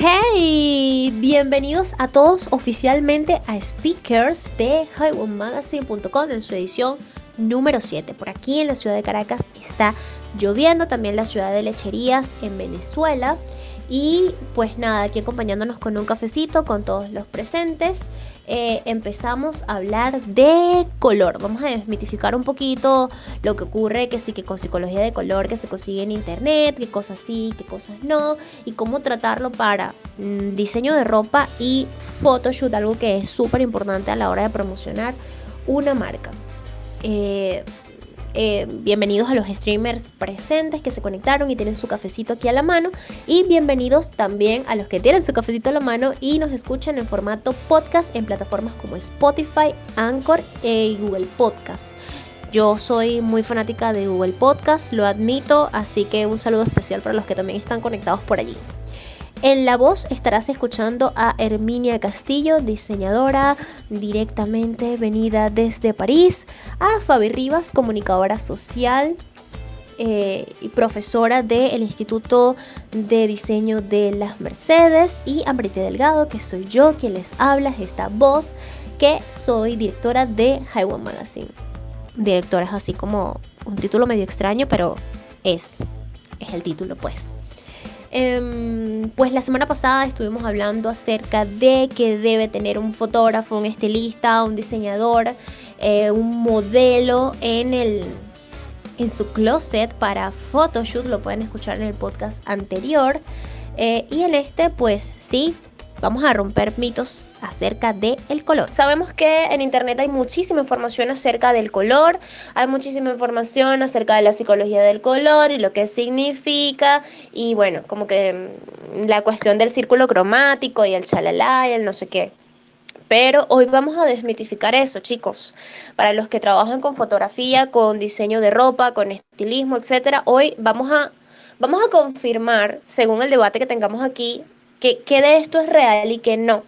Hey, bienvenidos a todos oficialmente a Speakers de highwayMagazine.com en su edición número 7. Por aquí en la ciudad de Caracas está lloviendo, también la ciudad de Lecherías en Venezuela. Y pues nada, aquí acompañándonos con un cafecito con todos los presentes. Eh, empezamos a hablar de color. Vamos a desmitificar un poquito lo que ocurre, que sí, que con psicología de color que se consigue en internet, qué cosas sí, qué cosas no, y cómo tratarlo para mm, diseño de ropa y photoshoot, algo que es súper importante a la hora de promocionar una marca. Eh, eh, bienvenidos a los streamers presentes que se conectaron y tienen su cafecito aquí a la mano. Y bienvenidos también a los que tienen su cafecito a la mano y nos escuchan en formato podcast en plataformas como Spotify, Anchor y Google Podcast. Yo soy muy fanática de Google Podcast, lo admito, así que un saludo especial para los que también están conectados por allí. En la voz estarás escuchando a Herminia Castillo, diseñadora directamente venida desde París, a Fabi Rivas, comunicadora social eh, y profesora del Instituto de Diseño de las Mercedes, y a Delgado, que soy yo quien les habla, esta voz, que soy directora de Highway Magazine. Directora es así como un título medio extraño, pero es, es el título pues. Em, pues la semana pasada estuvimos hablando acerca de que debe tener un fotógrafo, un estilista, un diseñador, eh, un modelo en el en su closet para photoshoot, lo pueden escuchar en el podcast anterior. Eh, y en este, pues sí, vamos a romper mitos acerca del el color. Sabemos que en internet hay muchísima información acerca del color, hay muchísima información acerca de la psicología del color y lo que significa y bueno, como que mm, la cuestión del círculo cromático y el chalala y el no sé qué. Pero hoy vamos a desmitificar eso, chicos. Para los que trabajan con fotografía, con diseño de ropa, con estilismo, etcétera, hoy vamos a vamos a confirmar, según el debate que tengamos aquí, que, de esto es real y que no.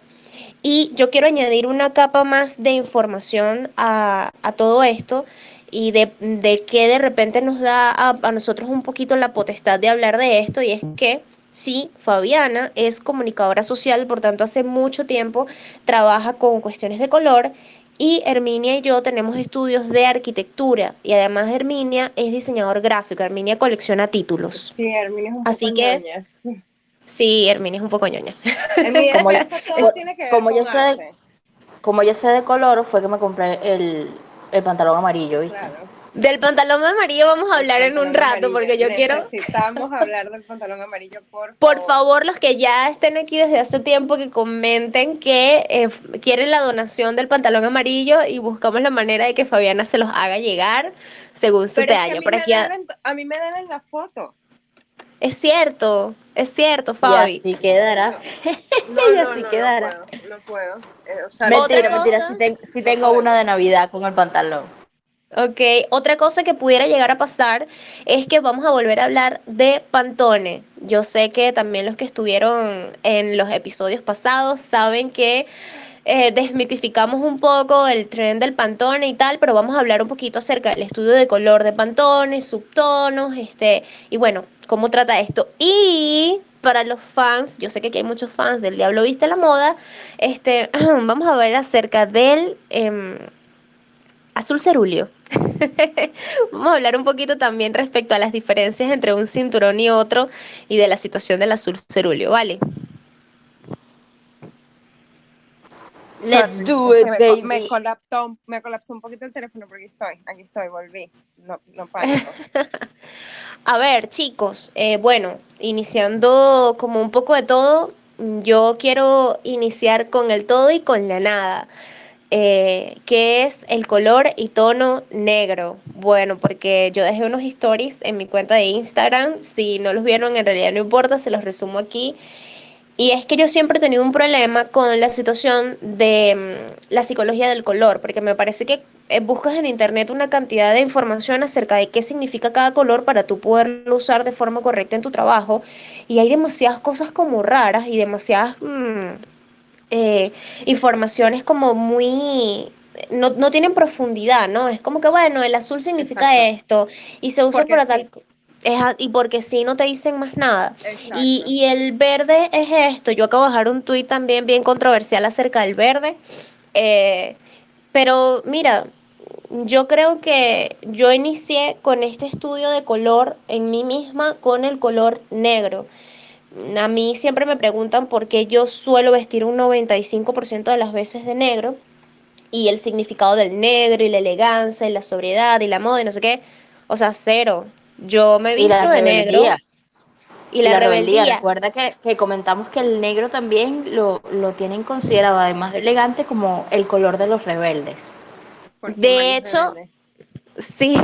Y yo quiero añadir una capa más de información a, todo esto y de, de, que de repente nos da a, a, nosotros un poquito la potestad de hablar de esto y es que sí, Fabiana es comunicadora social, por tanto hace mucho tiempo trabaja con cuestiones de color y Herminia y yo tenemos estudios de arquitectura y además Herminia es diseñador gráfico, Herminia colecciona títulos. Sí, Herminia es un Así que Sí, Herminia es un poco ñoña. como, yo, como yo sé de, como yo sé de color, fue que me compré el, el pantalón amarillo, ¿viste? Del pantalón amarillo vamos a hablar en un rato porque yo quiero... Necesitamos hablar del pantalón amarillo, por favor. Por favor, los que ya estén aquí desde hace tiempo que comenten que eh, quieren la donación del pantalón amarillo y buscamos la manera de que Fabiana se los haga llegar según su talla. Por aquí a mí me deben la foto. Es cierto, es cierto, Fabi. Y así quedará. No, y así quedará. No puedo. No puedo. Eh, mentira, mentira, si, tengo una de Navidad con el pantalón. Ok, otra cosa que pudiera llegar a pasar es que vamos a volver a hablar de Pantone. Yo sé que también los que estuvieron en los episodios pasados saben que eh, desmitificamos un poco el tren del Pantone y tal, pero vamos a hablar un poquito acerca del estudio de color de Pantone, subtonos, este, y bueno, cómo trata esto. Y para los fans, yo sé que aquí hay muchos fans del Diablo Viste la Moda, este, vamos a ver acerca del em, azul cerulio. vamos a hablar un poquito también respecto a las diferencias entre un cinturón y otro y de la situación del azul cerulio, ¿vale? Let's do it, baby. Me, colapsó, me colapsó un poquito el teléfono porque estoy, aquí estoy, volví. No, no A ver, chicos, eh, bueno, iniciando como un poco de todo, yo quiero iniciar con el todo y con la nada. Eh, que es el color y tono negro. Bueno, porque yo dejé unos stories en mi cuenta de Instagram. Si no los vieron, en realidad no importa, se los resumo aquí. Y es que yo siempre he tenido un problema con la situación de mm, la psicología del color, porque me parece que eh, buscas en internet una cantidad de información acerca de qué significa cada color para tú poderlo usar de forma correcta en tu trabajo. Y hay demasiadas cosas como raras y demasiadas mm, eh, informaciones como muy no, no, tienen profundidad, ¿no? Es como que, bueno, el azul significa esto y se usa para tal... y porque si no te dicen más nada. Y, y, el verde es esto. Yo acabo de dejar un tuit también bien controversial acerca del verde. Eh, pero mira, yo creo que yo inicié con este estudio de color en mí misma con el color negro. A mí siempre me preguntan por qué yo suelo vestir un 95% de las veces de negro y el significado del negro y la elegancia y la sobriedad y la moda y no sé qué. O sea, cero. Yo me he visto de negro. Y la, rebeldía. Recuerda que, comentamos que el negro también lo, lo tienen considerado, además de elegante, como el color de los rebeldes. De hecho, sí,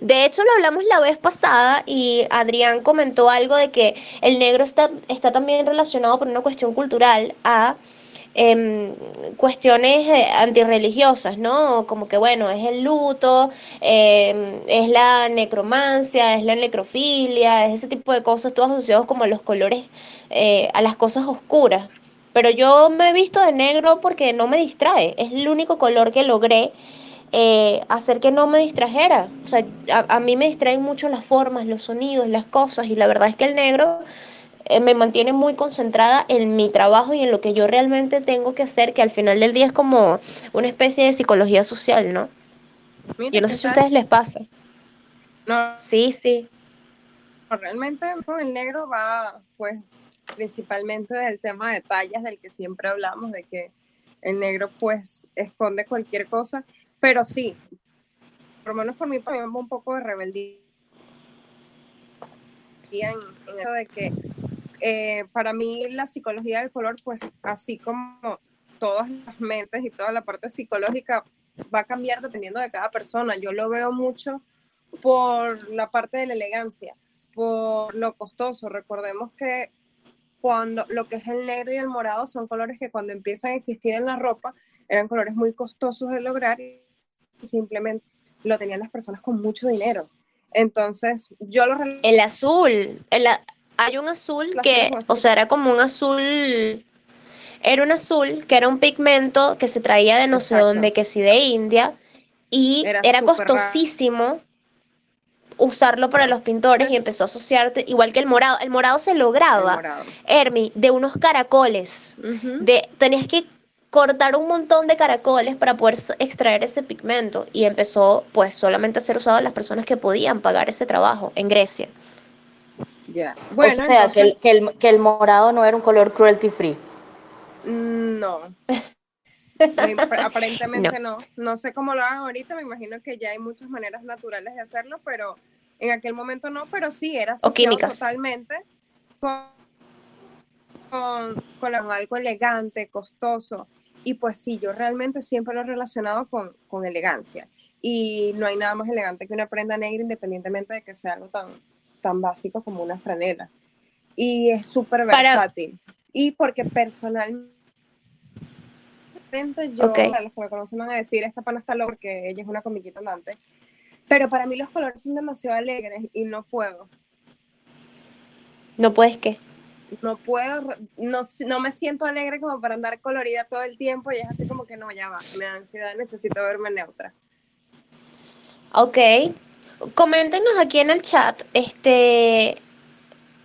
de hecho lo hablamos la vez pasada y Adrián comentó algo de que el negro está, está también relacionado por una cuestión cultural a Em, cuestiones eh, antirreligiosas, ¿no? Como que, bueno, es el luto, em, es la necromancia, es la necrofilia, es ese tipo de cosas, todos asociados como a los colores, eh, a las cosas oscuras. Pero yo me he visto de negro porque no me distrae, es el único color que logré eh, hacer que no me distrajera. O sea, a, a mí me distraen mucho las formas, los sonidos, las cosas, y la verdad es que el negro eh, me mantiene muy concentrada en mi trabajo y en lo que yo realmente tengo que hacer, que al final del día es como una especie de psicología social, ¿no? yo no sé si a ustedes les pasa. No. Sí, sí. Realmente el negro va, pues, principalmente del tema de tallas del que siempre hablamos, de que el negro, pues, esconde cualquier cosa, pero sí, por lo menos por mí, para mí un poco de rebeldía en, en eso de que eh, para mí la psicología del color, pues así como todas las mentes y toda la parte psicológica va a cambiar dependiendo de cada persona. Yo lo veo mucho por la parte de la elegancia, por lo costoso. Recordemos que cuando lo que es el negro y el morado son colores que cuando empiezan a existir en la ropa eran colores muy costosos de lograr y simplemente lo tenían las personas con mucho dinero. Entonces, yo lo... El azul, el, hay un azul que, o sea, era como un azul, era un azul que era un pigmento que se traía de no sé dónde, que sí de India, y era, costosísimo usarlo para los pintores y empezó a asociarte, igual que el morado. El morado se lograba, Hermi, de unos caracoles. de, tenías que cortar un montón de caracoles para poder extraer ese pigmento y empezó pues solamente a ser usado las personas que podían pagar ese trabajo en Grecia. Bueno, o sea, que, el, que, el, morado no era un color cruelty free. No. Aparentemente no. no. sé cómo lo hagan ahorita, me imagino que ya hay muchas maneras naturales de hacerlo, pero en aquel momento no, pero sí era totalmente con, con, algo elegante, costoso. Y pues sí, yo realmente siempre lo he relacionado con, con elegancia. Y no hay nada más elegante que una prenda negra, independientemente de que sea algo tan, tan básico como una franela. Y es súper versátil. Y porque personalmente yo, para los que me conocen van a decir, esta pana está loca porque ella es una comiquita andante. Pero para mí los colores son demasiado alegres y no puedo. ¿No puedes qué? No puedo, no, no me siento alegre como para andar colorida todo el tiempo y es así como que no, ya va, me da ansiedad, necesito verme neutra. Ok, coméntenos aquí en el chat, este,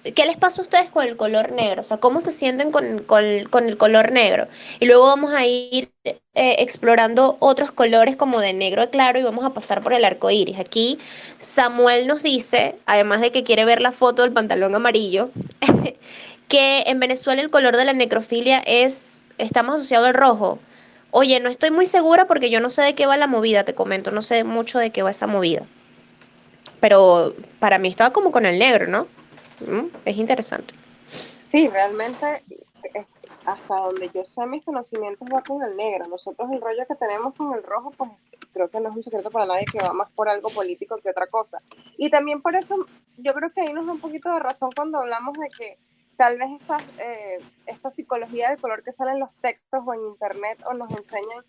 ¿qué les pasa a ustedes con el color negro? O sea, ¿cómo se sienten con, el color negro? Y luego vamos a ir eh, explorando otros colores como de negro claro y vamos a pasar por el arco iris. Aquí Samuel nos dice, además de que quiere ver la foto del pantalón amarillo, que en Venezuela el color de la necrofilia es, está más asociado al rojo. Oye, no estoy muy segura porque yo no sé de qué va la movida, te comento, no sé mucho de qué va esa movida pero para mí estaba como con el negro, ¿no? Mm, es interesante. Sí, realmente eh, hasta donde yo sé mis conocimientos va con el negro. Nosotros el rollo que tenemos con el rojo, pues creo que no es un secreto para nadie que va más por algo político que otra cosa. Y también por eso yo creo que ahí nos da un poquito de razón cuando hablamos de que tal vez esta, eh, esta psicología del color que sale en los textos o en internet o nos enseñan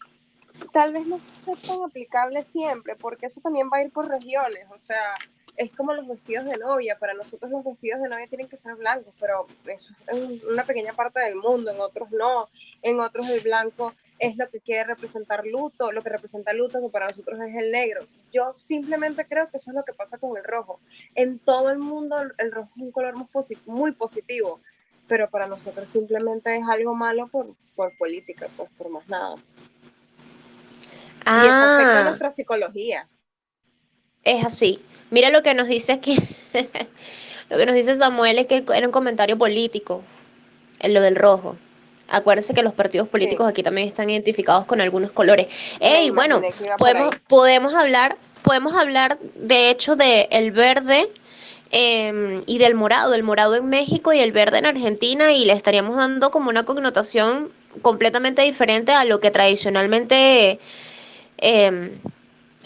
tal vez no sea tan aplicable siempre, porque eso también va a ir por regiones, o sea, es como los vestidos de novia, para nosotros los vestidos de novia tienen que ser blancos, pero eso es una pequeña parte del mundo, en otros no, en otros el blanco es lo que quiere representar luto, lo que representa luto, que para nosotros es el negro. Yo simplemente creo que eso es lo que pasa con el rojo. En todo el mundo el rojo es un color muy positivo, pero para nosotros simplemente es algo malo por, por política, pues por más nada. Y eso afecta ah. nuestra psicología. Es así. Mira lo que nos dice aquí. lo que nos dice Samuel es que era un comentario político, en lo del rojo. Acuérdense que los partidos políticos aquí también están identificados con algunos colores. Ey, bueno, podemos, podemos hablar, podemos hablar de hecho de el verde em, y del morado, el morado en México y el verde en Argentina, y le estaríamos dando como una connotación completamente diferente a lo que tradicionalmente eh,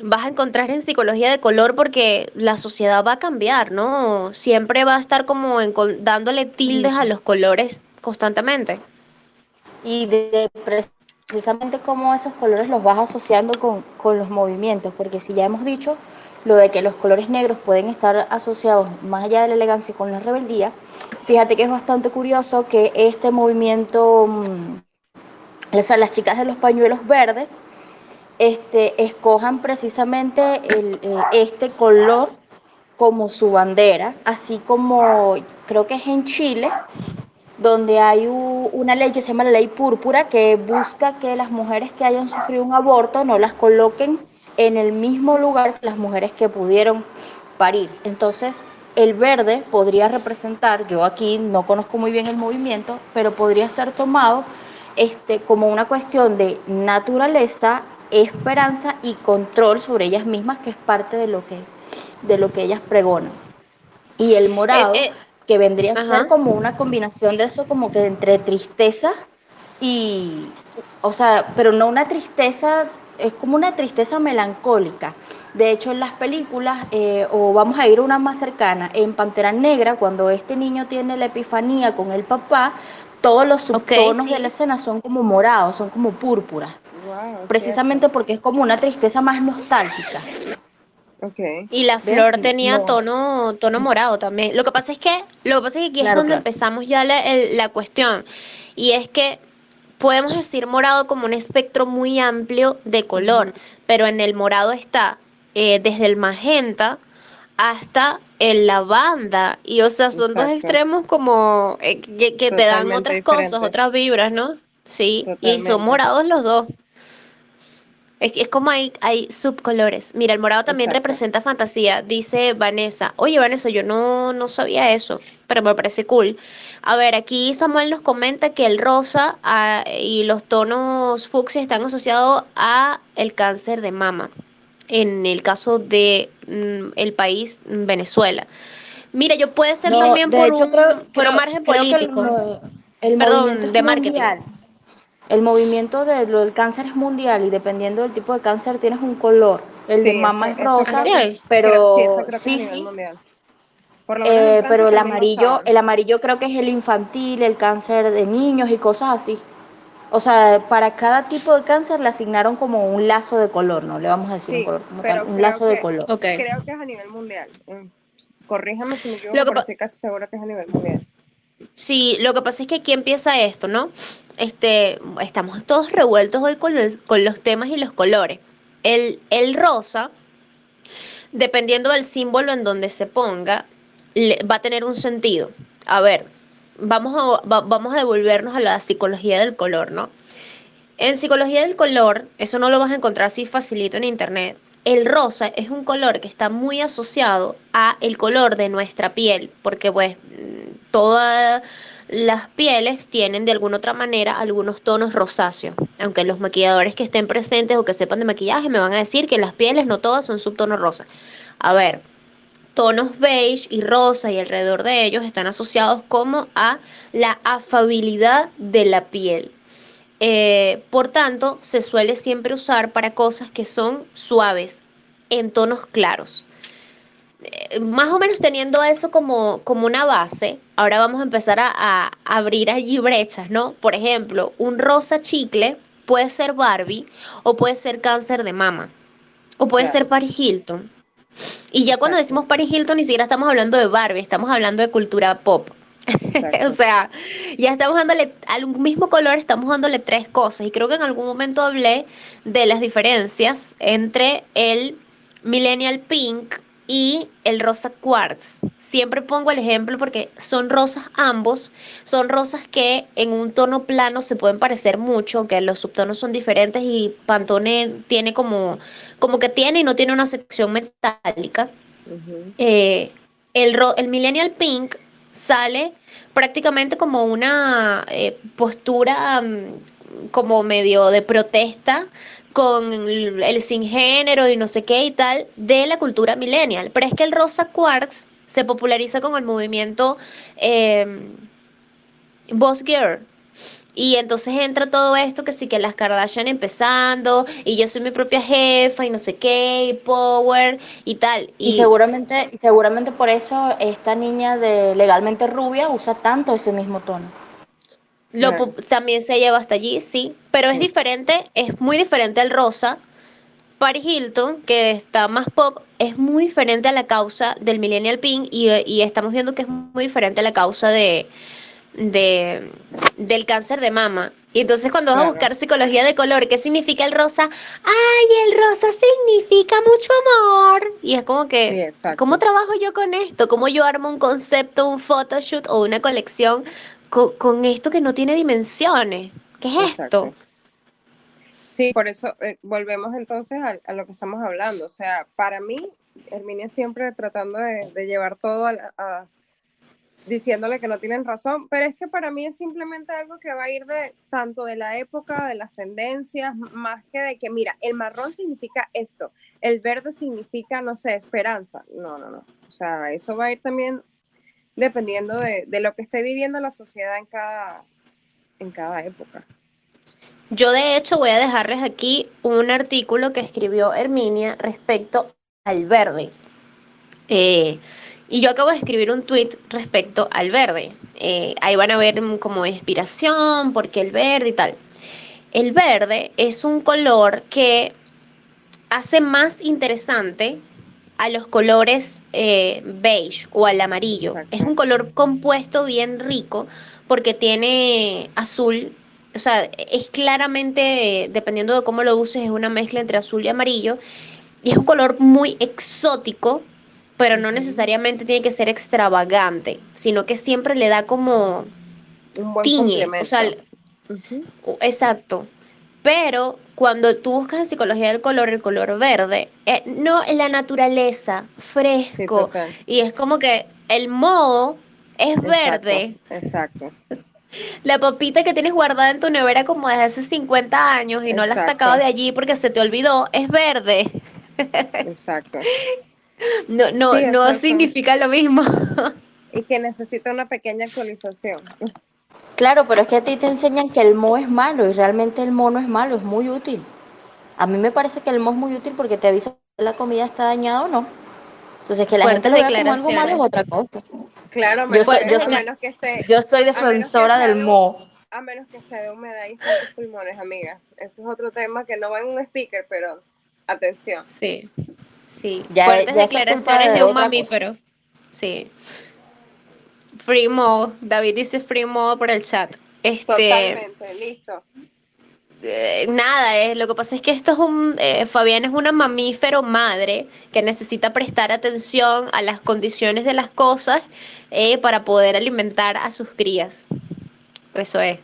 vas a encontrar en psicología de color porque la sociedad va a cambiar, ¿no? Siempre va a estar como dándole tildes a los colores constantemente. Y de, precisamente cómo esos colores los vas asociando con, con los movimientos, porque si ya hemos dicho lo de que los colores negros pueden estar asociados más allá de la elegancia y con la rebeldía, fíjate que es bastante curioso que este movimiento, mm, o sea, las chicas de los pañuelos verdes, este, escojan precisamente eh, este color como su bandera, así como creo que es en Chile, donde hay una ley que se llama la ley púrpura, que busca que las mujeres que hayan sufrido un aborto no las coloquen en el mismo lugar que las mujeres que pudieron parir. Entonces, el verde podría representar, yo aquí no conozco muy bien el movimiento, pero podría ser tomado este, como una cuestión de naturaleza esperanza y control sobre ellas mismas, que es parte de lo que, de lo que ellas pregonan. Y el morado, eh, eh, que vendría a ser como una combinación de eso, como que entre tristeza y, o sea, pero no una tristeza, es como una tristeza melancólica. De hecho, en las películas, eh, o vamos a ir una más cercana, en Pantera Negra, cuando este niño tiene la epifanía con el papá, todos los subtonos de la escena son como morados, son como púrpuras precisamente porque es como una tristeza más nostálgica. Okay. Y la flor tenía tono, tono morado también. Lo que pasa es que, lo que pasa es que aquí es donde empezamos ya la, la cuestión. Y es que podemos decir morado como un espectro muy amplio de color, pero en el morado está eh, desde el magenta hasta el lavanda. Y o sea, son dos extremos como eh, que, te dan otras cosas, otras vibras, ¿no? Sí, y son morados los dos. Es, como hay, hay subcolores. Mira, el morado también representa fantasía, dice Vanessa. Oye, Vanessa, yo no, no sabía eso, pero me parece cool. A ver, aquí Samuel nos comenta que el rosa ah, y los tonos fucsia están asociados a el cáncer de mama, en el caso de mm, el país Venezuela. Mira, yo puede ser también por, un, por un margen político. Perdón, de marketing el movimiento de lo del cáncer es mundial y dependiendo del tipo de cáncer tienes un color. El de mama es rosa, pero sí, sí, eh, pero el amarillo, el amarillo creo que es el infantil, el cáncer de niños y cosas así. O sea, para cada tipo de cáncer le asignaron como un lazo de color, no le vamos a decir un color, un lazo de color. Creo que es a nivel mundial. Mm, corríjame si me equivoco, pero estoy casi segura que es a nivel mundial. Sí, lo que pasa es que aquí empieza esto, ¿no? Este, estamos todos revueltos hoy con, los temas y los colores. El, el, rosa, dependiendo del símbolo en donde se ponga, va a tener un sentido. A ver, vamos a, vamos a devolvernos a la psicología del color, ¿no? En psicología del color, eso no lo vas a encontrar así facilito en internet. El rosa es un color que está muy asociado a el color de nuestra piel, porque pues todas las pieles tienen de alguna otra manera algunos tonos rosáceos. Aunque los maquilladores que estén presentes o que sepan de maquillaje me van a decir que las pieles no todas son subtonos rosa. A ver, tonos beige y rosa y alrededor de ellos están asociados como a la afabilidad de la piel. Eh, por tanto, se suele siempre usar para cosas que son suaves, en tonos claros. Eh, más o menos teniendo eso como, como una base, ahora vamos a empezar a, abrir allí brechas, ¿no? Por ejemplo, un rosa chicle puede ser Barbie o puede ser cáncer de mama o puede ser Paris Hilton. Y ya cuando decimos Paris Hilton ni siquiera estamos hablando de Barbie, estamos hablando de cultura pop. o sea, ya estamos dándole al mismo color, estamos dándole tres cosas. Y creo que en algún momento hablé de las diferencias entre el Millennial Pink y el rosa quartz. Siempre pongo el ejemplo porque son rosas ambos, son rosas que en un tono plano se pueden parecer mucho, aunque los subtonos son diferentes y Pantone tiene como, como que tiene y no tiene una sección metálica. Eh, el, el Millennial Pink sale prácticamente como una eh, postura mm, como medio de protesta con el, sin género y no sé qué y tal de la cultura millennial. Pero es que el rosa quartz se populariza con el movimiento eh, Boss Girl, y entonces entra todo esto que sí que las Kardashian empezando y yo soy mi propia jefa y no sé qué, y power y tal. Y, seguramente, seguramente por eso esta niña de legalmente rubia usa tanto ese mismo tono. Lo, También se lleva hasta allí, sí, pero es diferente, es muy diferente al rosa. Paris Hilton, que está más pop, es muy diferente a la causa del Millennial Pink y, y estamos viendo que es muy diferente a la causa de, de, del cáncer de mama. Y entonces cuando vas a buscar psicología de color, ¿qué significa el rosa? ¡Ay, el rosa significa mucho amor! Y es como que, ¿cómo trabajo yo con esto? ¿Cómo yo armo un concepto, un photoshoot o una colección con, esto que no tiene dimensiones? ¿Qué es esto? Sí, por eso eh, volvemos entonces a, lo que estamos hablando. O sea, para mí, Herminia siempre tratando de, llevar todo a diciéndole que no tienen razón, pero es que para mí es simplemente algo que va a ir de tanto de la época, de las tendencias, más que de que, mira, el marrón significa esto, el verde significa, no sé, esperanza. No, no, no. O sea, eso va a ir también dependiendo de, de lo que esté viviendo la sociedad en cada, en cada época. Yo de hecho voy a dejarles aquí un artículo que escribió Herminia respecto al verde. Eh, y yo acabo de escribir un tweet respecto al verde. Eh, ahí van a ver como inspiración, porque el verde y tal. El verde es un color que hace más interesante a los colores eh, beige o al amarillo. Es un color compuesto bien rico porque tiene azul, o sea, es claramente, dependiendo de cómo lo uses, es una mezcla entre azul y amarillo. Y es un color muy exótico pero no necesariamente tiene que ser extravagante, sino que siempre le da como un buen tiñe, o sea, exacto. Pero cuando tú buscas en psicología del color, el color verde, eh, no en la naturaleza, fresco, y es como que el modo es verde. Exacto. La papita que tienes guardada en tu nevera como desde hace 50 años y no la has sacado de allí porque se te olvidó, es verde. Exacto. No, no, no significa lo mismo. y que necesita una pequeña actualización. Claro, pero es que a ti te enseñan que el mo es malo y realmente el mo no es malo, es muy útil. A mí me parece que el mo es muy útil porque te avisa si la comida está dañada o no. Entonces que la gente lo vea como algo malo es otra cosa. Claro, yo, soy, yo, menos que esté, yo soy defensora del mo. A menos que sea de humedad y tus pulmones, amiga. Ese es otro tema que no va en un speaker, pero atención. Sí. Sí, fuertes declaraciones de, un mamífero. Sí. Free Mo, David dice Free Mo por el chat. Este, Totalmente, listo. Eh, nada, eh, lo que pasa es que esto es un, eh, Fabián es una mamífero madre que necesita prestar atención a las condiciones de las cosas para poder alimentar a sus crías. Eso es.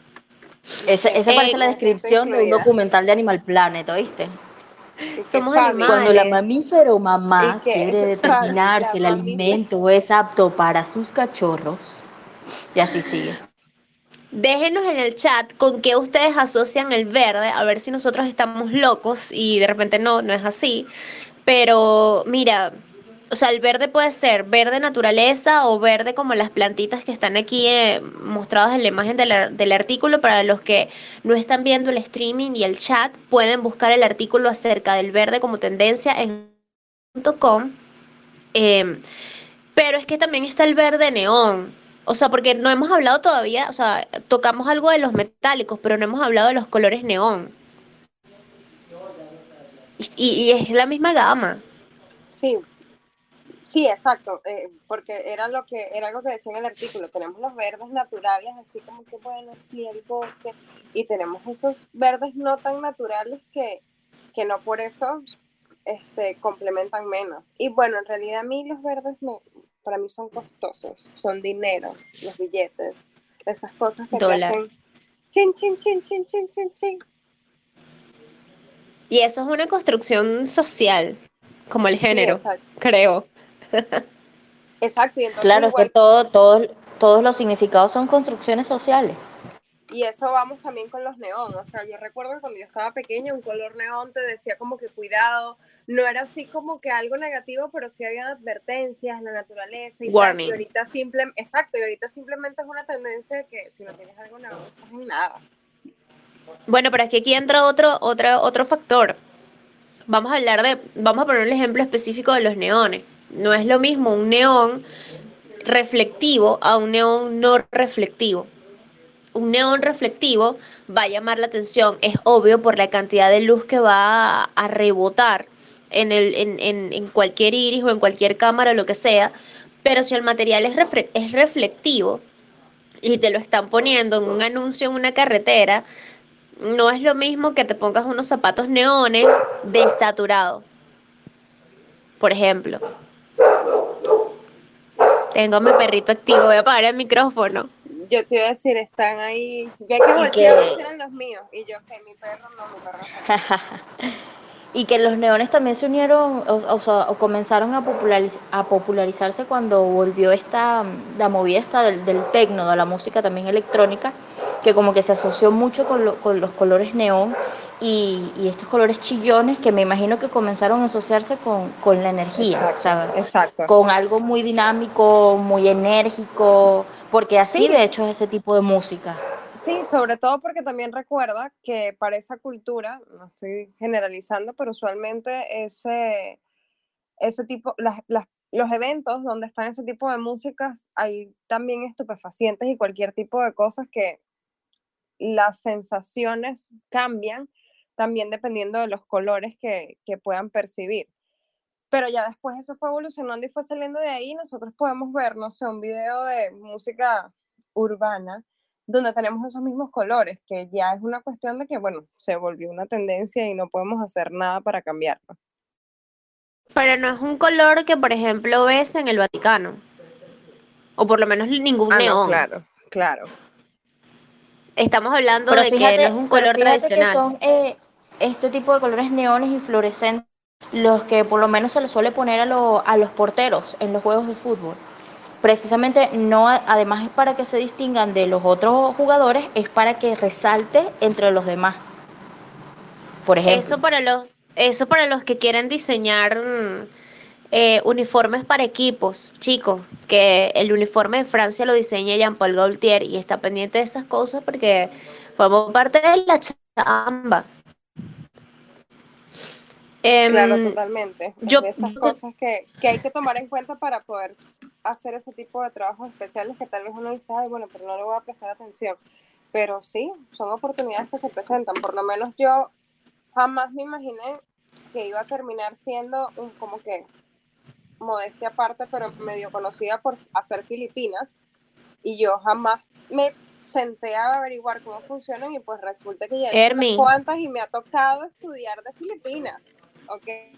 Esa, esa parece la descripción de un documental de Animal Planet, ¿oíste? Somos animales. Cuando la mamífero mamá quiere determinar si el alimento es apto para sus cachorros, y así sigue. Déjenos en el chat con qué ustedes asocian el verde, a ver si nosotros estamos locos y de repente no, no es así. Pero mira, o sea, el verde puede ser verde naturaleza o verde como las plantitas que están aquí eh, mostradas en la imagen del artículo. Para los que no están viendo el streaming y el chat, pueden buscar el artículo acerca del verde como tendencia en .com. Em, pero es que también está el verde neón. O sea, porque no hemos hablado todavía, o sea, tocamos algo de los metálicos, pero no hemos hablado de los colores neón. y es la misma gama. Sí, Sí, exacto, eh, porque era lo que era algo que decía en el artículo. Tenemos los verdes naturales, así como que bueno, sí, el bosque, y tenemos esos verdes no tan naturales que, que no por eso este, complementan menos. Y bueno, en realidad a mí los verdes para mí son costosos, son dinero, los billetes, esas cosas que te hacen chin, chin, chin, chin, chin, chin, chin. Y eso es una construcción social, como el género, creo. Exacto. claro, que todo, todo, todos los significados son construcciones sociales. Y eso vamos también con los neón. O sea, yo recuerdo que cuando yo estaba pequeña, un color neón te decía como que cuidado. No era así como que algo negativo, pero sí había advertencias, la naturaleza y, Warning. y ahorita simple, exacto, y ahorita simplemente es una tendencia de que si no tienes algo neón, no estás en nada. Bueno, pero es que aquí entra otro, otro, otro factor. Vamos a hablar de, vamos a poner el ejemplo específico de los neones. No es lo mismo un neón reflectivo a un neón no reflectivo. Un neón reflectivo va a llamar la atención, es obvio por la cantidad de luz que va a, rebotar en, el, en, en, cualquier iris o en cualquier cámara o lo que sea, pero si el material es, es reflectivo y te lo están poniendo en un anuncio en una carretera, no es lo mismo que te pongas unos zapatos neones desaturados, por ejemplo. Tengo a mi perrito activo, voy a apagar el micrófono. Yo te iba a decir, están ahí. Ya que volteé a los míos. Y yo, que mi perro no, mi perro. y que los neones también se unieron o, sea, o comenzaron a, a popularizarse cuando volvió esta la movida esta del, del tecno, de la música también electrónica, que como que se asoció mucho con, con los colores neón y, y, estos colores chillones que me imagino que comenzaron a asociarse con, con la energía, exacto, con algo muy dinámico, muy enérgico, porque así de hecho es ese tipo de música. Sí, sobre todo porque también recuerda que para esa cultura, no estoy generalizando, pero usualmente ese, ese tipo, las, los eventos donde están ese tipo de músicas, hay también estupefacientes y cualquier tipo de cosas que las sensaciones cambian también dependiendo de los colores que, que puedan percibir. Pero ya después eso fue evolucionando y fue saliendo de ahí, nosotros podemos ver, no sé, un video de música urbana donde tenemos esos mismos colores, que ya es una cuestión de que, bueno, se volvió una tendencia y no podemos hacer nada para cambiarlo. Pero no es un color que, por ejemplo, ves en el Vaticano. O por lo menos ningún ah, neón. claro, claro. Estamos hablando de que no es un color tradicional. son, eh, este tipo de colores neones y fluorescentes los que por lo menos se les suele poner a, a los porteros en los juegos de fútbol precisamente no, además es para que se distingan de los otros jugadores, es para que resalte entre los demás. Por ejemplo. Eso para los, eso para los que quieren diseñar mm, eh, uniformes para equipos, chicos, que el uniforme de Francia lo diseña Jean-Paul Gaultier y está pendiente de esas cosas porque formó parte de la chamba. Claro, em, totalmente. Yo, esas cosas que, que hay que tomar en cuenta para poder hacer ese tipo de trabajos especiales que tal vez uno dice, Ay, bueno, pero no le voy a prestar atención. Pero sí, son oportunidades que se presentan. Por lo menos yo jamás me imaginé que iba a terminar siendo un, como que modestia aparte, pero medio conocida por hacer Filipinas. Y yo jamás me senté a averiguar cómo funcionan y pues resulta que ya he cuantas y me ha tocado estudiar de Filipinas. Okay.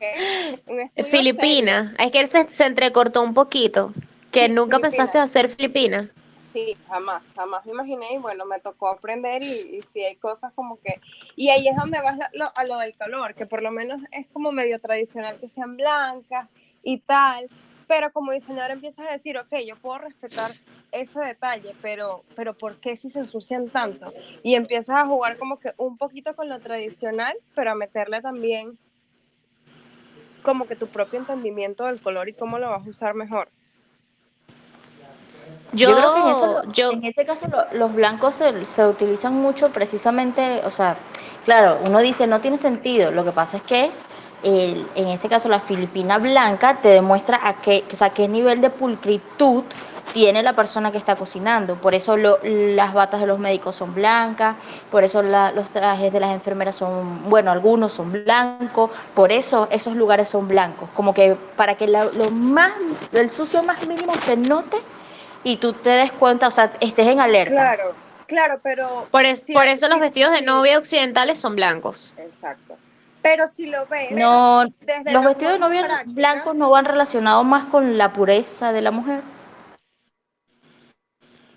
Filipinas, es que él se, se entrecortó un poquito. ¿Que nunca pensaste hacer Filipinas? Sí, jamás, jamás me imaginé y bueno, me tocó aprender y, y sí hay cosas como que... Y ahí es donde vas a lo del color, que por lo menos es como medio tradicional que sean blancas y tal, pero como diseñador empiezas a decir, ok, yo puedo respetar ese detalle, pero, pero ¿por qué si se ensucian tanto? Y empiezas a jugar como que un poquito con lo tradicional, pero a meterle también como que tu propio entendimiento del color y cómo lo vas a usar mejor. Yo, creo que en, este caso los blancos se, utilizan mucho precisamente, o sea, claro, uno dice no tiene sentido, lo que pasa es que en este caso la filipina blanca, te demuestra a qué, o sea, qué nivel de pulcritud tiene la persona que está cocinando. Por eso las batas de los médicos son blancas, por eso los trajes de las enfermeras son, bueno, algunos son blancos, por eso esos lugares son blancos. Como que para que lo más, el sucio más mínimo se note y tú te des cuenta, o sea, estés en alerta. Claro, claro, pero... Por, por eso los vestidos de novia occidentales son blancos. Exacto. Pero si lo ves... No, los vestidos de novia blancos no van relacionados más con la pureza de la mujer.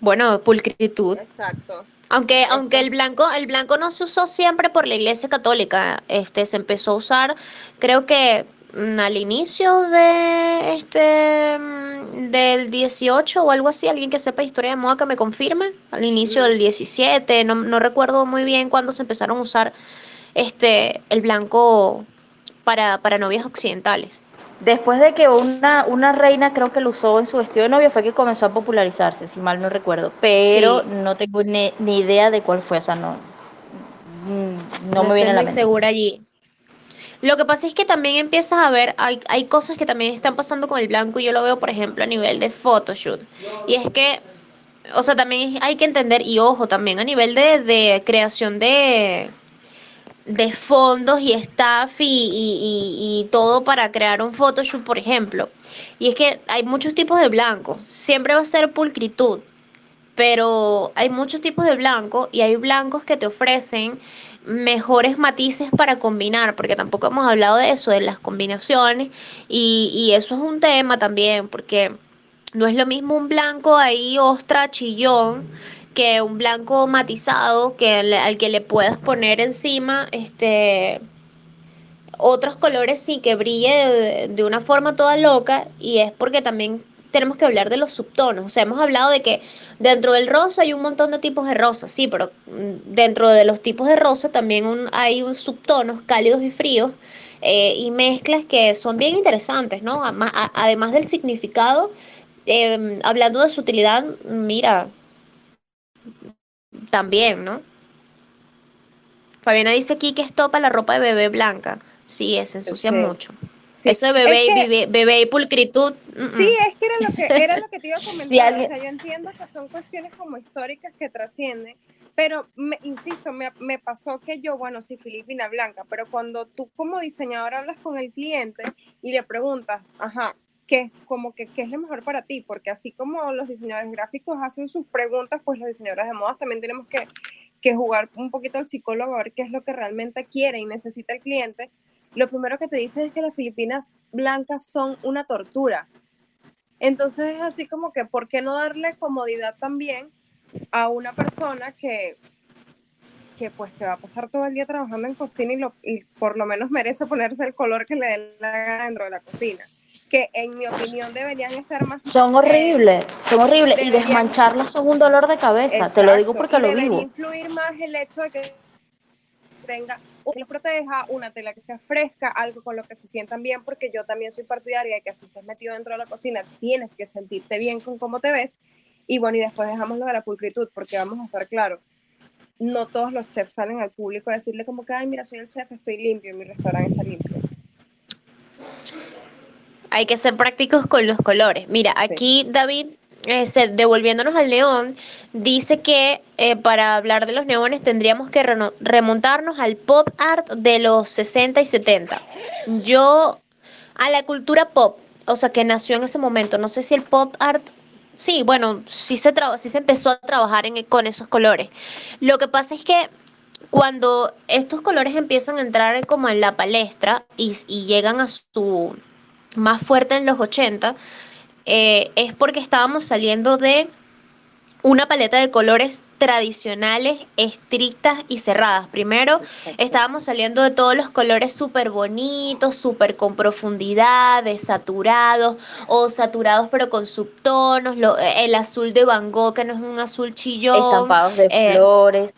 Bueno, pulcritud. Exacto. Aunque, aunque el blanco, el blanco no se usó siempre por la iglesia católica, este se empezó a usar, creo que mm, al inicio de este mm, del 18 o algo así, alguien que sepa historia de moda que me confirme, al inicio del 17, no, no recuerdo muy bien cuándo se empezaron a usar este el blanco para, para novias occidentales. Después de que una, una reina creo que lo usó en su vestido de novia fue que comenzó a popularizarse, si mal no recuerdo, pero no tengo ni, idea de cuál fue, o sea, no, mm, no, me viene a la mente. segura allí. Lo que pasa es que también empiezas a ver, hay, hay cosas que también están pasando con el blanco y yo lo veo, por ejemplo, a nivel de photoshoot. Y es que, o sea, también hay que entender, y ojo, también a nivel de, de creación de, de fondos y staff y, todo para crear un Photoshop, por ejemplo. Y es que hay muchos tipos de blanco. Siempre va a ser pulcritud, pero hay muchos tipos de blanco y hay blancos que te ofrecen mejores matices para combinar, porque tampoco hemos hablado de eso, de las combinaciones, y, y eso es un tema también, porque no es lo mismo un blanco ahí ostra, chillón, que un blanco matizado que al, que le puedas poner encima este otros colores sí que brille de, una forma toda loca y es porque también tenemos que hablar de los subtonos. O sea, hemos hablado de que dentro del rosa hay un montón de tipos de rosa, sí, pero mm, dentro de los tipos de rosa también hay un subtonos cálidos y fríos eh, y mezclas que son bien interesantes, ¿no? Además, del significado, em, hablando de su utilidad, mira, también, ¿no? Fabiana dice aquí que estopa la ropa de bebé blanca. Sí, se ensucia mucho. Eso de bebé, bebé, y pulcritud. Sí, es que era lo que, era lo que te iba a comentar. o sea, yo entiendo que son cuestiones como históricas que trascienden, pero me, insisto, me, me, pasó que yo, bueno, sí, Filipina Blanca, pero cuando tú como diseñador hablas con el cliente y le preguntas, ajá, qué, como que, qué es lo mejor para ti, porque así como los diseñadores gráficos hacen sus preguntas, pues los diseñadores de modas también tenemos que, que jugar un poquito al psicólogo a ver qué es lo que realmente quiere y necesita el cliente. Lo primero que te dice es que las Filipinas blancas son una tortura. Entonces es así como que, ¿por qué no darle comodidad también a una persona que, que pues que va a pasar todo el día trabajando en cocina y, lo, y por lo menos merece ponerse el color que le dé la gana dentro de la cocina? Que en mi opinión deberían estar más... Son horribles, son horribles y desmancharlas son un dolor de cabeza, te lo digo porque lo vivo. influir más el hecho de que tenga que los proteja, una tela que sea fresca, algo con lo que se sientan bien, porque yo también soy partidaria de que si estás metido dentro de la cocina tienes que sentirte bien con cómo te ves. Y bueno, y después dejamos lo de la pulcritud, porque vamos a estar claros, no todos los chefs salen al público a decirle como que, ay, mira, soy el chef, estoy limpio, mi restaurante está limpio hay que ser prácticos con los colores. Mira, aquí David, eh, devolviéndonos al neón, dice que eh, para hablar de los neones tendríamos que remontarnos al pop art de los 60 y 70. Yo, a la cultura pop, o sea, que nació en ese momento, no sé si el pop art sí, bueno, sí se, sí se empezó a trabajar en, con esos colores. Lo que pasa es que cuando estos colores empiezan a entrar como en la palestra y llegan a su más fuerte en los 80, eh, es porque estábamos saliendo de una paleta de colores tradicionales, estrictas y cerradas. Primero, estábamos saliendo de todos los colores súper bonitos, súper con profundidad, desaturados o saturados pero con subtonos, el azul de Van Gogh, que no es un azul chillón. Estampados de eh, flores.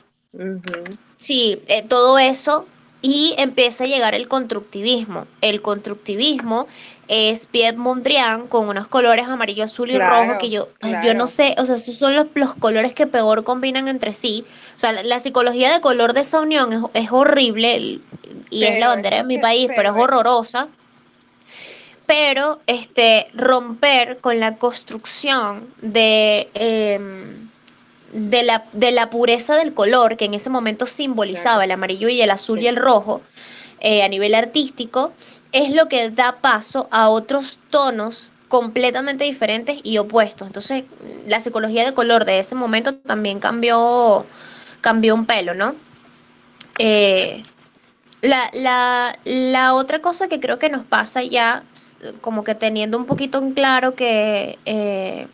Sí, eh, todo eso. Y empieza a llegar el constructivismo. El constructivismo es Piet Mondrian con unos colores amarillo, azul y rojo que yo, yo no sé, o sea, esos son los, los, colores que peor combinan entre sí. O sea, la, psicología de color de esa unión es, es horrible y es la bandera de mi país, pero, es horrorosa. Pero este romper con la construcción de em, de la, de la pureza del color que en ese momento simbolizaba el amarillo y el azul y el rojo eh, a nivel artístico, es lo que da paso a otros tonos completamente diferentes y opuestos. Entonces, la psicología de color de ese momento también cambió, cambió un pelo, ¿no? Eh, la, la, la, otra cosa que creo que nos pasa ya, como que teniendo un poquito en claro que eh,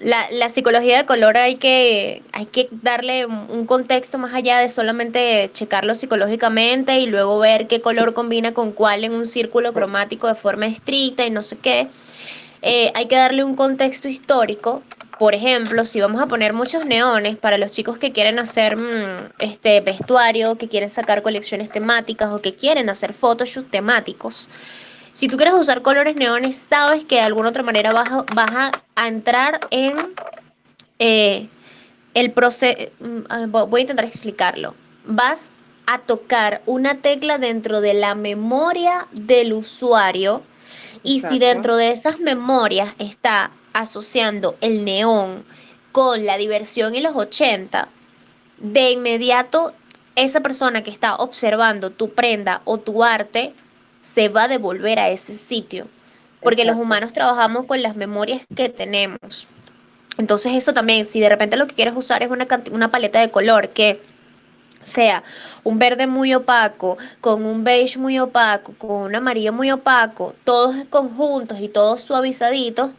la, la, psicología de color hay que, hay que darle un contexto más allá de solamente checarlo psicológicamente y luego ver qué color combina con cuál en un círculo cromático de forma estricta y no sé qué. Eh, hay que darle un contexto histórico. Por ejemplo, si vamos a poner muchos neones para los chicos que quieren hacer mm, este vestuario, que quieren sacar colecciones temáticas o que quieren hacer fotoshoots temáticos, si tú quieres usar colores neones, sabes que de alguna otra manera vas a, vas a, entrar en eh, el proceso. Mm, voy a intentar explicarlo. Vas a tocar una tecla dentro de la memoria del usuario y si dentro de esas memorias está asociando el neón con la diversión y los 80, de inmediato esa persona que está observando tu prenda o tu arte se va a devolver a ese sitio, porque los humanos trabajamos con las memorias que tenemos. Entonces eso también, si de repente lo que quieres usar es una, una paleta de color que sea un verde muy opaco, con un beige muy opaco, con un amarillo muy opaco, todos conjuntos y todos suavizaditos,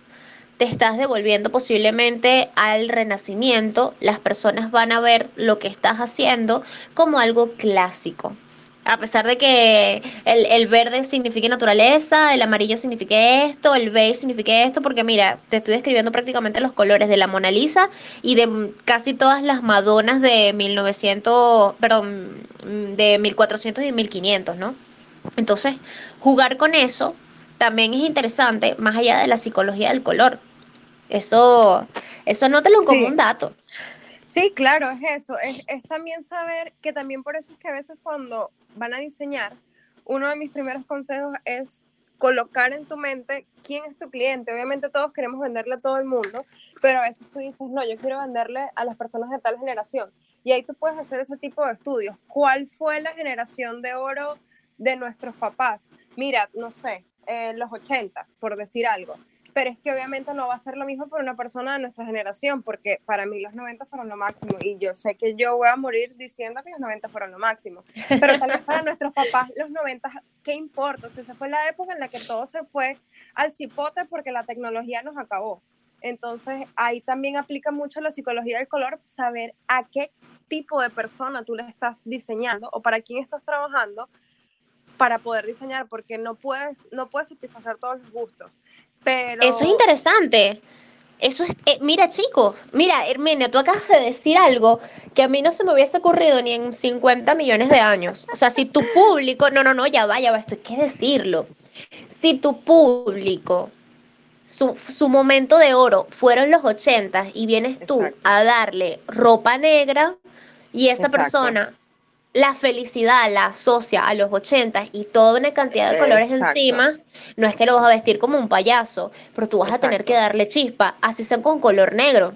te estás devolviendo posiblemente al renacimiento. Las personas van a ver lo que estás haciendo como algo clásico. A pesar de que el, verde signifique naturaleza, el amarillo signifique esto, el beige signifique esto, porque mira, te estoy describiendo prácticamente los colores de la Mona Lisa y de casi todas las Madonas de 1900, perdón, de 1400 y 1500, ¿no? Entonces, jugar con eso también es interesante, más allá de la psicología del color. Eso, eso anótalo como un dato. Sí, claro, es eso. Es, también saber que también por eso es que a veces cuando van a diseñar, uno de mis primeros consejos es colocar en tu mente quién es tu cliente. Obviamente todos queremos venderle a todo el mundo, pero a veces tú dices, no, yo quiero venderle a las personas de tal generación. Y ahí tú puedes hacer ese tipo de estudios. ¿Cuál fue la generación de oro de nuestros papás? Mira, no sé, en los 80, por decir algo pero es que obviamente no va a ser lo mismo para una persona de nuestra generación, porque para mí los 90 fueron lo máximo y yo sé que yo voy a morir diciendo que los 90 fueron lo máximo, pero tal vez para nuestros papás los 90, ¿qué importa? O sea, esa fue la época en la que todo se fue al cipote porque la tecnología nos acabó. Entonces ahí también aplica mucho la psicología del color, saber a qué tipo de persona tú le estás diseñando o para quién estás trabajando para poder diseñar, porque no puedes, no puedes satisfacer todos los gustos. Eso es interesante. Eso es, eh, mira chicos, mira Herminia, tú acabas de decir algo que a mí no se me hubiese ocurrido ni en 50 millones de años. O sea, si tu público, no, no, no, ya va, ya va, esto hay que decirlo. Si tu público, su, su momento de oro fueron los 80 y vienes tú a darle ropa negra y esa persona la felicidad la asocia a los 80 y toda una cantidad de colores encima, no es que lo vas a vestir como un payaso, pero tú vas a tener que darle chispa, así sea con color negro,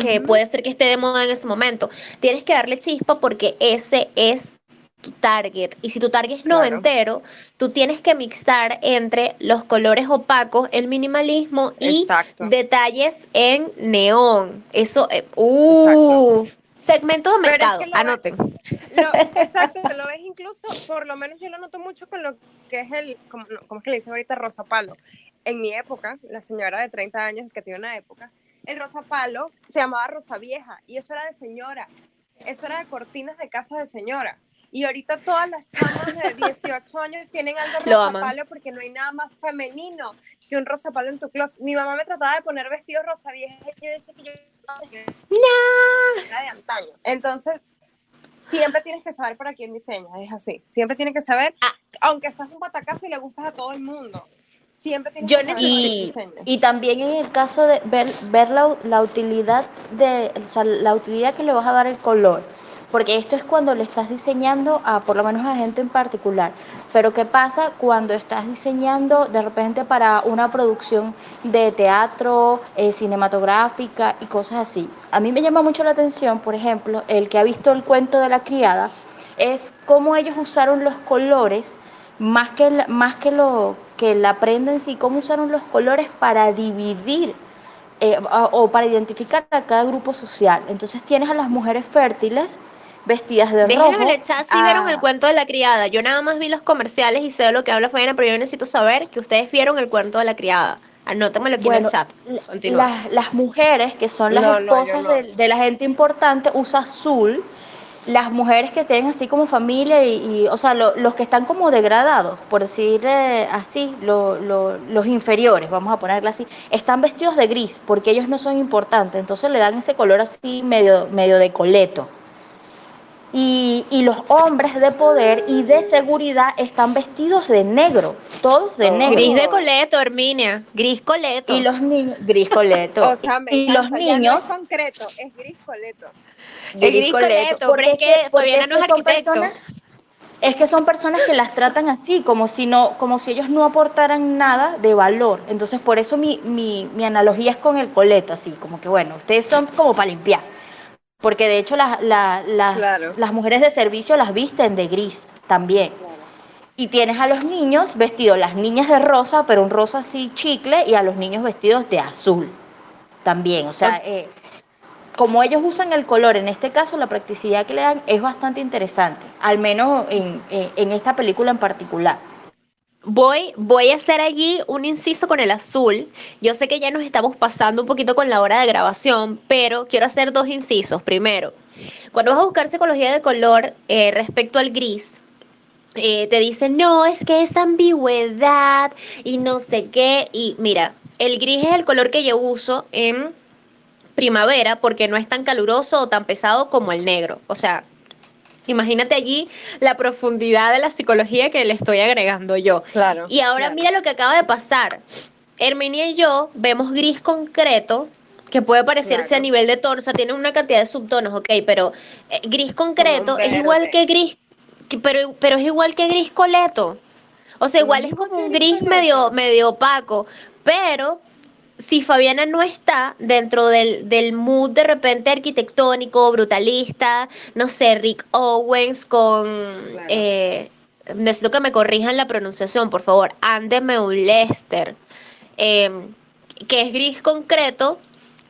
que puede ser que esté de moda en ese momento. Tienes que darle chispa porque ese es tu target. Y si tu target es noventero, tú tienes que mixar entre los colores opacos, el minimalismo y detalles en neón. Eso, eh, uff. Segmento de mercado, anoten. exacto, lo ves incluso, por lo menos yo lo noto mucho con lo que es el, como, es que le dicen ahorita, rosa palo. En mi época, la señora de 30 años que tiene una época, el rosa palo se llamaba rosa vieja y eso era de señora. Eso era de cortinas de casa de señora. Y ahorita todas las chamas de 18 años tienen algo rosapalo porque no hay nada más femenino que un rosapalo en tu closet. Mi mamá me trataba de poner vestidos rosa vieja y yo decía que yo era de antaño. Entonces, siempre tienes que saber para quién diseñas, es así. Siempre tienes que saber, ah. aunque seas un batacazo y le gustas a todo el mundo, siempre tienes que saber y, y también en el caso de ver, ver la, la utilidad de, o sea, la utilidad que le vas a dar el color porque esto es cuando le estás diseñando a por lo menos a gente en particular. Pero ¿qué pasa cuando estás diseñando de repente para una producción de teatro, eh, cinematográfica y cosas así? A mí me llama mucho la atención, por ejemplo, el que ha visto el cuento de la criada, es cómo ellos usaron los colores, más que, más que, lo, que la prenda en sí, cómo usaron los colores para dividir eh, o para identificar a cada grupo social. Entonces tienes a las mujeres fértiles, vestidas de Déjenme rojo. en el chat si vieron el cuento de la criada. Yo nada más vi los comerciales y sé de lo que habla Fabiana, pero yo necesito saber que ustedes vieron el cuento de la criada. Anótenmelo aquí en el chat. Las, las, mujeres que son las esposas de, la gente importante usan azul. Las mujeres que tienen así como familia y, o sea, los que están como degradados, por decir así, los inferiores, vamos a ponerla así, están vestidos de gris porque ellos no son importantes, entonces le dan ese color así medio, medio de coleto. Y, y, los hombres de poder y de seguridad están vestidos de negro, todos de negro. Gris de coleto, Herminia, gris coleto. Y los niños, gris coleto. o sea, me y los niños. es concreto, es gris coleto. Es gris coleto, pero es que Fabiana no es arquitecto. es que son personas que las tratan así, como si no, como si ellos no aportaran nada de valor. Entonces, por eso mi, mi, mi analogía es con el coleto, así, como que bueno, ustedes son como para limpiar porque de hecho las, las mujeres de servicio las visten de gris también. Y tienes a los niños vestidos, las niñas de rosa, pero un rosa así chicle, y a los niños vestidos de azul también. O sea, eh, como ellos usan el color, en este caso la practicidad que le dan es bastante interesante, al menos en, en esta película en particular. Voy, voy a hacer allí un inciso con el azul. Yo sé que ya nos estamos pasando un poquito con la hora de grabación, pero quiero hacer dos incisos. Primero, cuando vas a buscar psicología de color eh, respecto al gris, eh, te dicen, no, es que es ambigüedad y no sé qué. Y mira, el gris es el color que yo uso en primavera porque no es tan caluroso o tan pesado como el negro. O sea, Imagínate allí la profundidad de la psicología que le estoy agregando yo. Claro. Y ahora mira lo que acaba de pasar. Herminia y yo vemos gris concreto, que puede parecerse a nivel de tono, o sea, tiene una cantidad de subtonos, ok, pero eh, gris concreto es igual que gris, pero, pero es igual que gris coleto. O sea, igual es como un gris medio, medio opaco, pero si Fabiana no está dentro del, del, mood de repente arquitectónico, brutalista, no sé, Rick Owens con... Eh, necesito que me corrijan la pronunciación, por favor. Andes Meulester, em, que es gris concreto,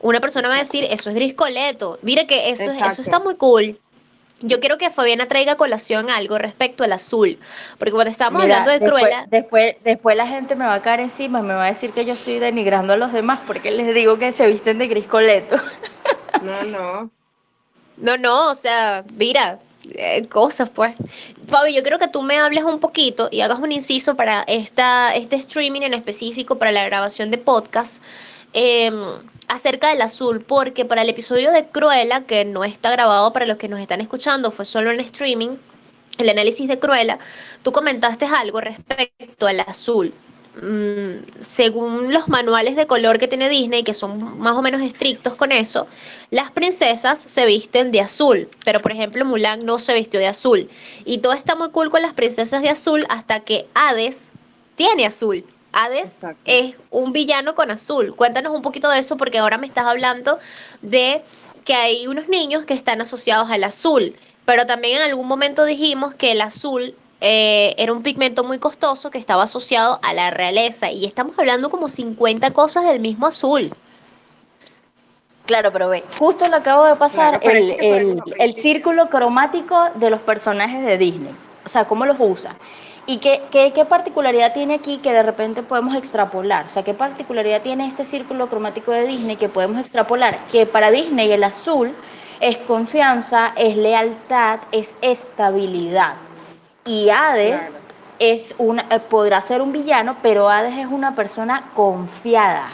una persona va a decir, eso es gris coleto. Mire que eso, eso está muy cool. Yo quiero que Fabiana traiga colación algo respecto al azul, porque cuando estábamos hablando de Cruella... Después, después la gente me va a caer encima, me va a decir que yo estoy denigrando a los demás, porque les digo que se visten de gris coleto. No, no. No, no, o sea, mira, eh, cosas pues. Fabi, yo quiero que tú me hables un poquito y hagas un inciso para esta, este streaming en específico, para la grabación de podcast. Eh, acerca del azul, porque para el episodio de Cruella, que no está grabado para los que nos están escuchando, fue solo en streaming, el análisis de Cruella, tú comentaste algo respecto al azul. Mm, según los manuales de color que tiene Disney, que son más o menos estrictos con eso, las princesas se visten de azul, pero por ejemplo Mulan no se vistió de azul. Y todo está muy cool con las princesas de azul hasta que Hades tiene azul. Hades es un villano con azul. Cuéntanos un poquito de eso porque ahora me estás hablando de que hay unos niños que están asociados al azul, pero también en algún momento dijimos que el azul eh, era un pigmento muy costoso que estaba asociado a la realeza y estamos hablando como 50 cosas del mismo azul. Claro, pero ve, justo le acabo de pasar el, el círculo cromático de los personajes de Disney. O sea, cómo los usa. ¿Y qué, qué, particularidad tiene aquí que de repente podemos extrapolar? O sea, ¿qué particularidad tiene este círculo cromático de Disney que podemos extrapolar? Que para Disney el azul es confianza, es lealtad, es estabilidad. Y Hades es una, eh, podrá ser un villano, pero Hades es una persona confiada.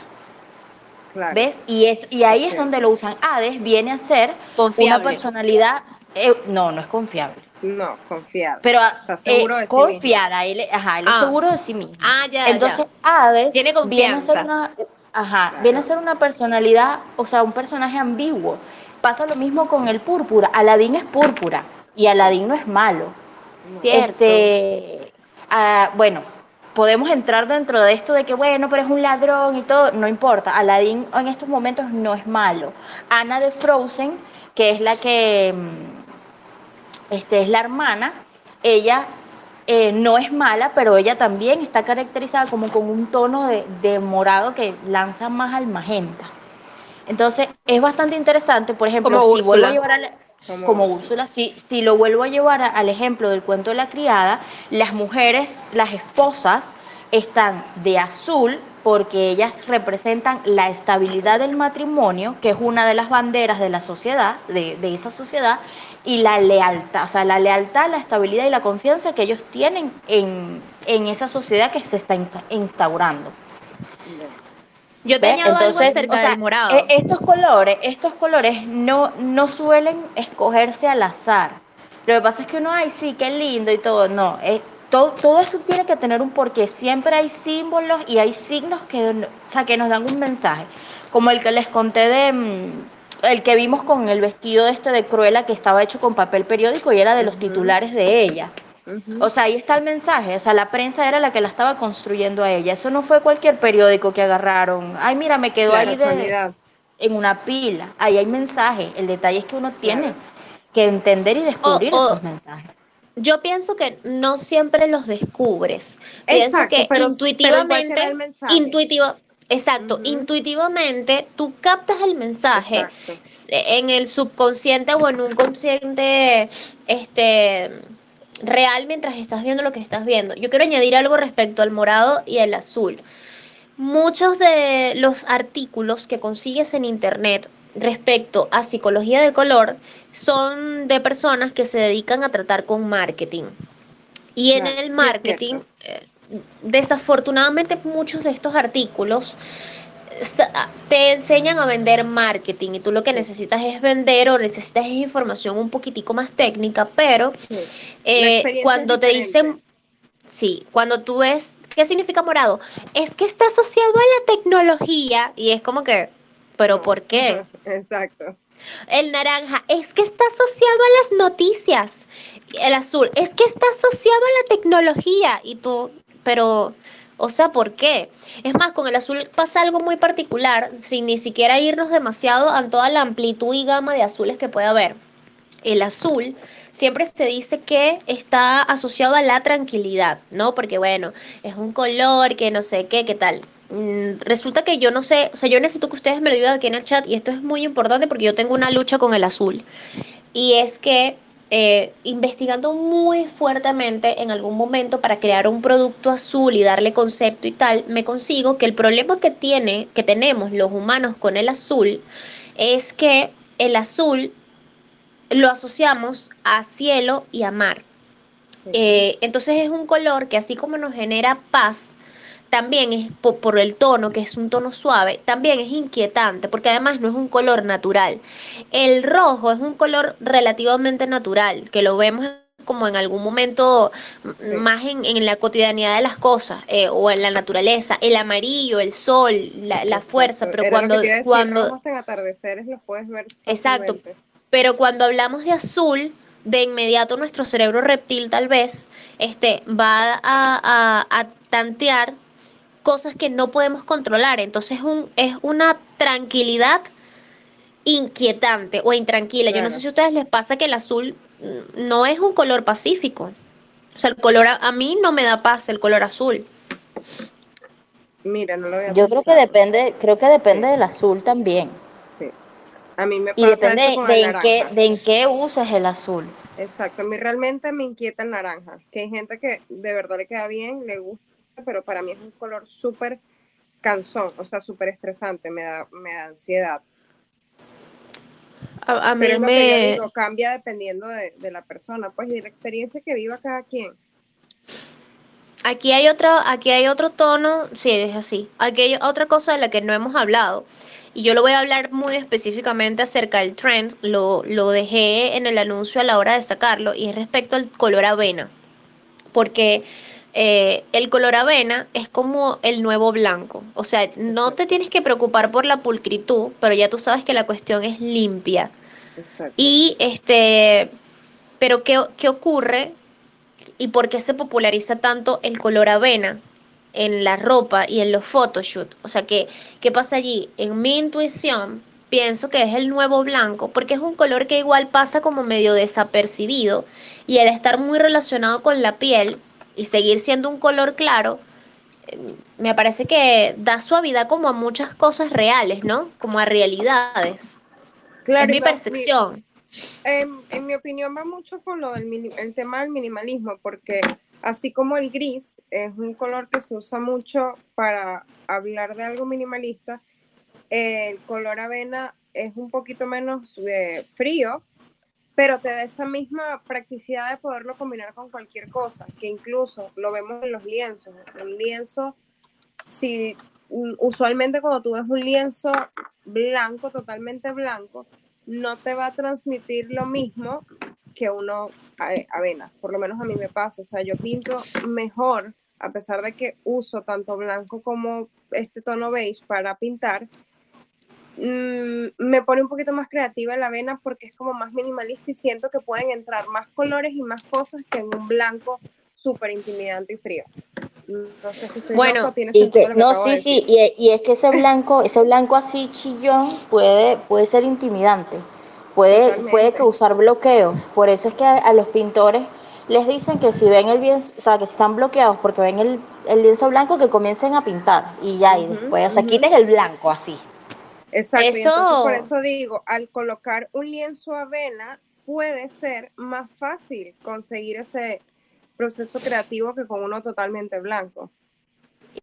¿Ves? Y, es, y ahí es donde lo usan. Hades viene a ser una personalidad Eh, no, no es confiable. No, confiada. Pero Está seguro eh, de sí confiada, él, ajá, él Ah. es seguro de sí mismo. Ah, ya, Entonces, ya. Hades Tiene viene a ser confianza. una, ajá, Claro. viene a ser una personalidad, o sea, un personaje ambiguo. Pasa lo mismo con el púrpura. Aladín es púrpura y Aladín no es malo. No. Cierto. Este, ah, bueno, podemos entrar dentro de esto de que, bueno, pero es un ladrón y todo, no importa. Aladín en estos momentos no es malo. Ana de Frozen, que es la que mm, este, es la hermana, ella eh, no es mala, pero ella también está caracterizada como con un tono de, de morado que lanza más al magenta. Entonces, es bastante interesante, por ejemplo, Como si vuelvo a llevar al- Como como Úrsula. Úrsula, si, si lo vuelvo a llevar a- al ejemplo del cuento de la criada, las mujeres, las esposas, están de azul porque ellas representan la estabilidad del matrimonio, que es una de las banderas de la sociedad, de, de esa sociedad, y la lealtad, o sea, la lealtad, la estabilidad y la confianza que ellos tienen en, en esa sociedad que se está insta- instaurando. Yo te añado algo Entonces, acerca o sea, del morado. e- Estos colores, estos colores no, no suelen escogerse al azar. Lo que pasa es que uno, ay, sí, qué lindo y todo. No, eh, todo, todo eso tiene que tener un porqué. Siempre hay símbolos y hay signos que, o sea, que nos dan un mensaje. Como el que les conté de, mm, el que vimos con el vestido este de Cruella que estaba hecho con papel periódico y era de los titulares de ella. O sea, ahí está el mensaje. O sea, la prensa era la que la estaba construyendo a ella. Eso no fue cualquier periódico que agarraron. Ay, mira, me quedó ahí de, en una pila. Ahí hay mensaje. El detalle es que uno tiene que entender y descubrir O- o- esos mensajes. Yo pienso que no siempre los descubres. Pienso Exacto, que pero- pero intuitivamente, te da exacto, intuitivamente tú captas el mensaje Exacto. en el subconsciente o en un consciente este real mientras estás viendo lo que estás viendo. Yo quiero añadir algo respecto al morado y el azul. Muchos de los artículos que consigues en internet respecto a psicología de color son de personas que se dedican a tratar con marketing. Y en Claro, el marketing, eh, desafortunadamente muchos de estos artículos sa- te enseñan a vender marketing y tú lo que necesitas es vender o necesitas es información un poquitico más técnica, pero eh, cuando te dicen, sí, cuando tú ves, ¿qué significa morado? Es que está asociado a la tecnología y es como que, pero No. ¿por qué? Exacto. El naranja es que está asociado a las noticias. El azul es que está asociado a la tecnología. Y tú, pero, o sea, ¿por qué? Es más, con el azul pasa algo muy particular, sin ni siquiera irnos demasiado a toda la amplitud y gama de azules que puede haber. El azul siempre se dice que está asociado a la tranquilidad, ¿no? Porque bueno, es un color que no sé qué, qué tal. Mm, Resulta que yo no sé, o sea, yo necesito que ustedes me lo digan aquí en el chat y esto es muy importante porque yo tengo una lucha con el azul. Y es que eh, investigando muy fuertemente en algún momento para crear un producto azul y darle concepto y tal, me consigo que el problema que tiene, que tenemos los humanos con el azul, es que el azul lo asociamos a cielo y a mar. Sí. Eh, entonces es un color que así como nos genera paz, también es po- por, el tono, que es un tono suave, también es inquietante, porque además no es un color natural. El rojo es un color relativamente natural, que lo vemos como en algún momento Sí. más en, en la cotidianidad de las cosas eh, o en la naturaleza. El amarillo, el sol, la, la fuerza, pero Era cuando, decir, cuando atardeceres los puedes ver Exacto. pero cuando hablamos de azul, de inmediato nuestro cerebro reptil tal vez este, va a, a- a tantear cosas que no podemos controlar. Entonces un, es una tranquilidad inquietante o intranquila. Yo no sé si a ustedes les pasa que el azul no es un color pacífico. O sea, el color a, a mí no me da paz el color azul. Mira, no lo había Yo creo que pensado. depende, creo que depende Sí. del azul también. Sí. A mí me Y pasa depende eso con de el en qué, de en qué uses el azul. Exacto, a mí realmente me inquieta el naranja, que hay gente que de verdad le queda bien, le gusta, pero para mí es un color súper cansón, o sea, súper estresante, me da, me da ansiedad. A, a mí Pero es lo que yo me... digo, cambia dependiendo de, de la persona, pues, y de la experiencia que viva cada quien. Aquí hay otro, aquí hay otro tono, sí, es así. Aquí hay otra cosa de la que no hemos hablado. y yo lo voy a hablar muy específicamente acerca del trend, lo, lo dejé en el anuncio a la hora de sacarlo, y es respecto al color avena, porque eh, el color avena es como el nuevo blanco, o sea, no te tienes que preocupar por la pulcritud, pero ya tú sabes que la cuestión es limpia. Exacto. Y este, pero ¿qué, ¿qué ocurre y por qué se populariza tanto el color avena? en la ropa y en los photoshoots. O sea, que, ¿qué pasa allí? En mi intuición, pienso que es el nuevo blanco, porque es un color que igual pasa como medio desapercibido y al estar muy relacionado con la piel y seguir siendo un color claro, em, me parece que da suavidad como a muchas cosas reales, ¿no? Como a realidades. Claro, es mi percepción. en, mi opinión va mucho con lo del el tema del minimalismo, porque Así como el gris es un color que se usa mucho para hablar de algo minimalista, el color avena es un poquito menos eh, frío, pero te da esa misma practicidad de poderlo combinar con cualquier cosa, que incluso lo vemos en los lienzos. Un lienzo, si mm, usualmente cuando tú ves un lienzo blanco, totalmente blanco, no te va a transmitir lo mismo que uno avena, por lo menos a mí me pasa, o sea, yo pinto mejor, a pesar de que uso tanto blanco como este tono beige para pintar, mm, me pone un poquito más creativa la avena porque es como más minimalista y siento que pueden entrar más colores y más cosas que en un blanco súper intimidante y frío. Si bueno, tiene sentido no, sí, sí, y, y, es que ese blanco, ese blanco así chillón puede, puede ser intimidante puede, puede causar bloqueos. Por eso es que a, los pintores les dicen que si ven el lienzo, o sea, que están bloqueados porque ven el, lienzo blanco, que comiencen a pintar y ya, y después, o sea, quiten el blanco así. Exacto, eso... por eso digo, al colocar un lienzo avena, puede ser más fácil conseguir ese proceso creativo que con uno totalmente blanco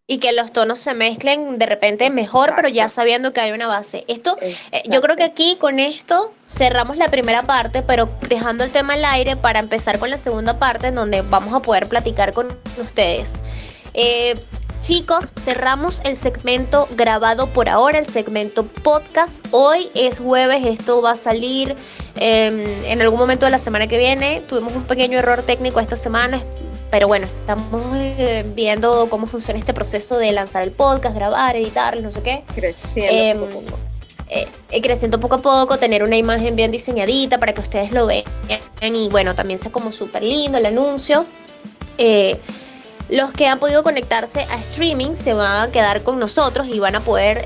y que los tonos se mezclen de repente mejor, pero ya sabiendo que hay una base. Esto, eh, yo creo que aquí con esto cerramos la primera parte, pero dejando el tema al aire para empezar con la segunda parte, en donde vamos a poder platicar con ustedes. Eh, chicos, cerramos el segmento grabado por ahora, el segmento podcast. Hoy es jueves, esto va a salir em, en algún momento de la semana que viene. Tuvimos un pequeño error técnico esta semana pero bueno, estamos eh, viendo cómo funciona este proceso de lanzar el podcast, grabar, editar, no sé qué. Creciendo poco a poco. Eh, eh, creciendo poco a poco, tener una imagen bien diseñadita para que ustedes lo vean y bueno, también sea como súper lindo el anuncio. Los que han podido conectarse a streaming se van a quedar con nosotros y van a poder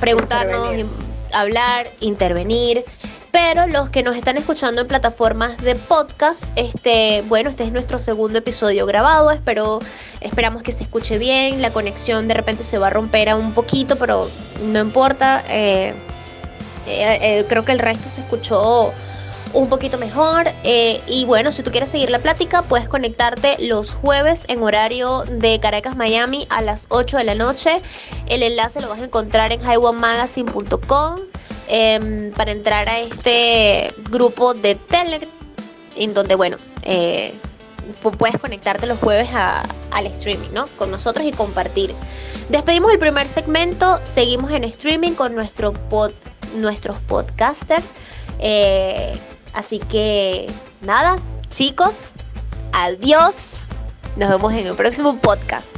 preguntarnos, hablar, intervenir. Pero los que nos están escuchando en plataformas de podcast, este, bueno, este es nuestro segundo episodio grabado. Espero, esperamos que se escuche bien. La conexión de repente se va a romper a un poquito, pero no importa. Eh, eh, eh, creo que el resto se escuchó un poquito mejor. y bueno, si tú quieres seguir la plática, puedes conectarte los jueves en horario de Caracas, Miami a las 8 de la noche. El enlace lo vas a encontrar en highwaymagazine.com. Em, para entrar a este grupo de Telegram, en donde, bueno, eh, puedes conectarte los jueves al streaming, ¿no? Con nosotros y compartir. Despedimos el primer segmento, seguimos en streaming con nuestro pod, nuestros podcasters. Eh, así que, nada, chicos, adiós. Nos vemos en el próximo podcast.